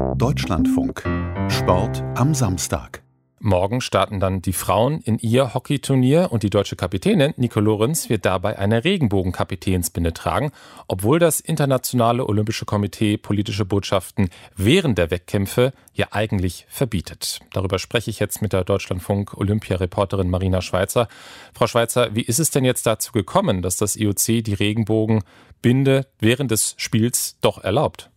Deutschlandfunk. Sport am Samstag. Morgen starten dann die Frauen in ihr Hockeyturnier und die deutsche Kapitänin Nico Lorenz wird dabei eine Regenbogenkapitänsbinde tragen, obwohl das Internationale Olympische Komitee politische Botschaften während der Wettkämpfe ja eigentlich verbietet. Darüber spreche ich jetzt mit der Deutschlandfunk Olympiareporterin Marina Schweizer. Frau Schweizer, wie ist es denn jetzt dazu gekommen, dass das IOC die Regenbogenbinde während des Spiels doch erlaubt?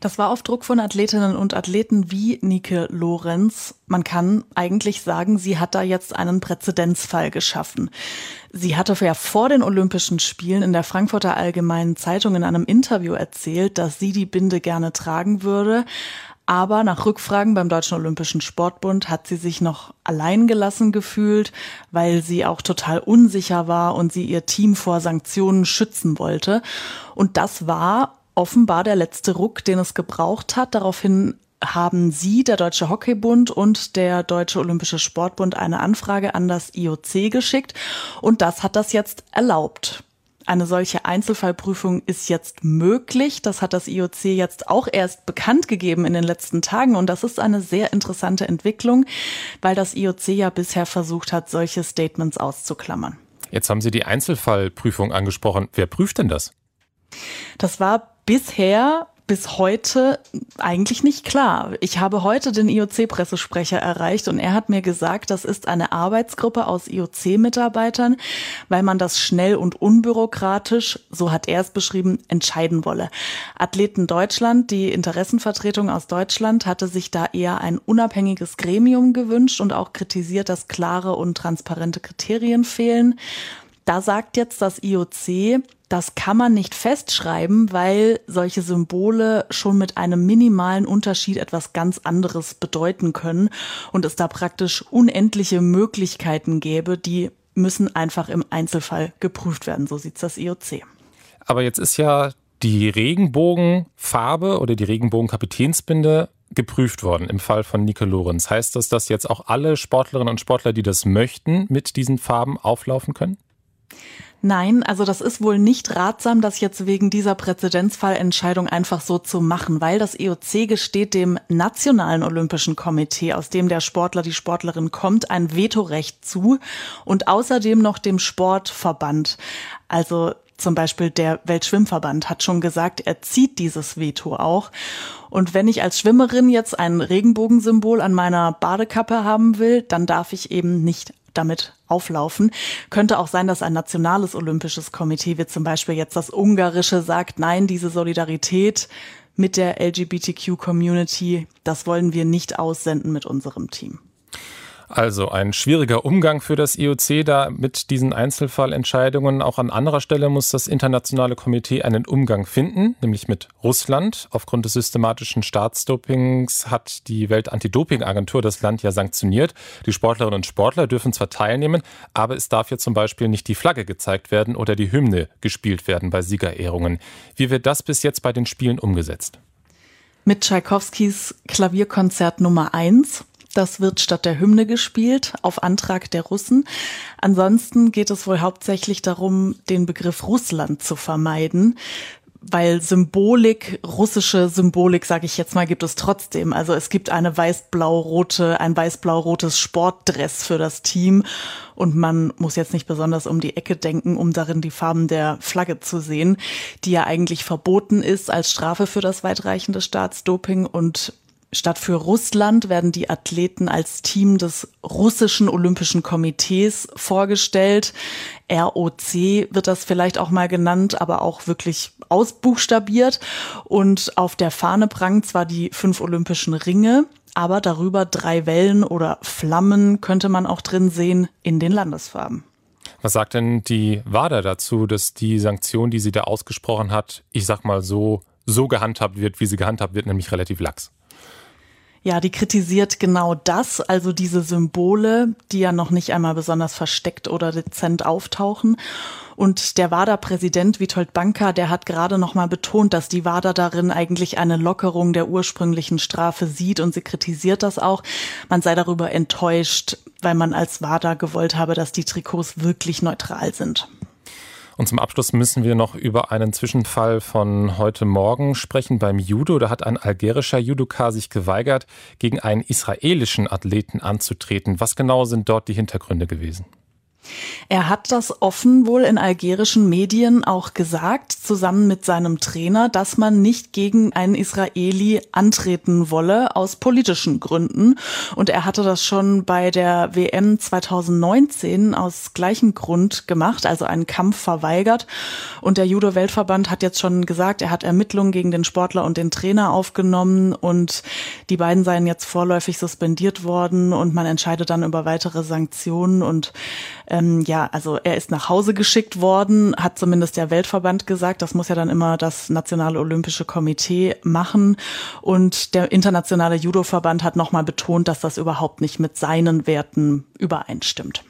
Das war auf Druck von Athletinnen und Athleten wie Nike Lorenz. Man kann eigentlich sagen, sie hat da jetzt einen Präzedenzfall geschaffen. Sie hatte ja vor den Olympischen Spielen in der Frankfurter Allgemeinen Zeitung in einem Interview erzählt, dass sie die Binde gerne tragen würde. Aber nach Rückfragen beim Deutschen Olympischen Sportbund hat sie sich noch allein gelassen gefühlt, weil sie auch total unsicher war und sie ihr Team vor Sanktionen schützen wollte. Und das war offenbar der letzte Ruck, den es gebraucht hat. Daraufhin haben Sie, der Deutsche Hockeybund und der Deutsche Olympische Sportbund eine Anfrage an das IOC geschickt und das hat das jetzt erlaubt. Eine solche Einzelfallprüfung ist jetzt möglich. Das hat das IOC jetzt auch erst bekannt gegeben in den letzten Tagen. Und das ist eine sehr interessante Entwicklung, weil das IOC ja bisher versucht hat, solche Statements auszuklammern. Jetzt haben Sie die Einzelfallprüfung angesprochen. Wer prüft denn das? Das war bisher bis heute eigentlich nicht klar. Ich habe heute den IOC-Pressesprecher erreicht und er hat mir gesagt, das ist eine Arbeitsgruppe aus IOC-Mitarbeitern, weil man das schnell und unbürokratisch, so hat er es beschrieben, entscheiden wolle. Athleten Deutschland, die Interessenvertretung aus Deutschland, hatte sich da eher ein unabhängiges Gremium gewünscht und auch kritisiert, dass klare und transparente Kriterien fehlen. Da sagt jetzt das IOC, das kann man nicht festschreiben, weil solche Symbole schon mit einem minimalen Unterschied etwas ganz anderes bedeuten können und es da praktisch unendliche Möglichkeiten gäbe, die müssen einfach im Einzelfall geprüft werden. So sieht das IOC. Aber jetzt ist ja die Regenbogenfarbe oder die Regenbogenkapitänsbinde geprüft worden im Fall von Nico Lorenz. Heißt das, dass jetzt auch alle Sportlerinnen und Sportler, die das möchten, mit diesen Farben auflaufen können? Nein, also das ist wohl nicht ratsam, das jetzt wegen dieser Präzedenzfallentscheidung einfach so zu machen, weil das EOC gesteht dem Nationalen Olympischen Komitee, aus dem der Sportler, die Sportlerin kommt, ein Vetorecht zu und außerdem noch dem Sportverband. Also zum Beispiel der Weltschwimmverband hat schon gesagt, er zieht dieses Veto auch. Und wenn ich als Schwimmerin jetzt ein Regenbogensymbol an meiner Badekappe haben will, dann darf ich eben nicht damit auflaufen. Könnte auch sein, dass ein nationales olympisches Komitee, wie zum Beispiel jetzt das ungarische, sagt, nein, diese Solidarität mit der LGBTQ-Community, das wollen wir nicht aussenden mit unserem Team. Also ein schwieriger Umgang für das IOC da mit diesen Einzelfallentscheidungen. Auch an anderer Stelle muss das internationale Komitee einen Umgang finden, nämlich mit Russland. Aufgrund des systematischen Staatsdopings hat die Weltantidopingagentur das Land ja sanktioniert. Die Sportlerinnen und Sportler dürfen zwar teilnehmen, aber es darf ja zum Beispiel nicht die Flagge gezeigt werden oder die Hymne gespielt werden bei Siegerehrungen. Wie wird das bis jetzt bei den Spielen umgesetzt? Mit Tschaikowskis Klavierkonzert Nummer eins das wird statt der Hymne gespielt, auf Antrag der Russen. Ansonsten geht es wohl hauptsächlich darum, den Begriff Russland zu vermeiden weil Symbolik, russische Symbolik, sage ich jetzt mal, gibt es trotzdem. Also es gibt eine weiß-blau-rote, ein weiß-blau-rotes Sportdress für das Team und man muss jetzt nicht besonders um die Ecke denken, um darin die Farben der Flagge zu sehen, die ja eigentlich verboten ist als Strafe für das weitreichende Staatsdoping und Statt für Russland werden die Athleten als Team des russischen Olympischen Komitees vorgestellt. ROC wird das vielleicht auch mal genannt, aber auch wirklich ausbuchstabiert. Und auf der Fahne prangt zwar die fünf olympischen Ringe, aber darüber drei Wellen oder Flammen könnte man auch drin sehen in den Landesfarben. Was sagt denn die WADA dazu, dass die Sanktion, die sie da ausgesprochen hat, ich sag mal so, so gehandhabt wird, wie sie gehandhabt wird, nämlich relativ lax? Ja, die kritisiert genau das, also diese Symbole, die ja noch nicht einmal besonders versteckt oder dezent auftauchen. Und der WADA-Präsident Witold Banka, der hat gerade noch mal betont, dass die WADA darin eigentlich eine Lockerung der ursprünglichen Strafe sieht und sie kritisiert das auch. Man sei darüber enttäuscht, weil man als WADA gewollt habe, dass die Trikots wirklich neutral sind. Und zum Abschluss müssen wir noch über einen Zwischenfall von heute Morgen sprechen beim Judo. Da hat ein algerischer Judoka sich geweigert, gegen einen israelischen Athleten anzutreten. Was genau sind dort die Hintergründe gewesen? Er hat das offen wohl in algerischen Medien auch gesagt, zusammen mit seinem Trainer, dass man nicht gegen einen Israeli antreten wolle, aus politischen Gründen. Und er hatte das schon bei der WM 2019 aus gleichem Grund gemacht, also einen Kampf verweigert. Und der Judo-Weltverband hat jetzt schon gesagt, er hat Ermittlungen gegen den Sportler und den Trainer aufgenommen und die beiden seien jetzt vorläufig suspendiert worden und man entscheidet dann über weitere Sanktionen und ähm, ja, also er ist nach Hause geschickt worden, hat zumindest der Weltverband gesagt. Das muss ja dann immer das Nationale Olympische Komitee machen. Und der Internationale Judo-Verband hat nochmal betont, dass das überhaupt nicht mit seinen Werten übereinstimmt.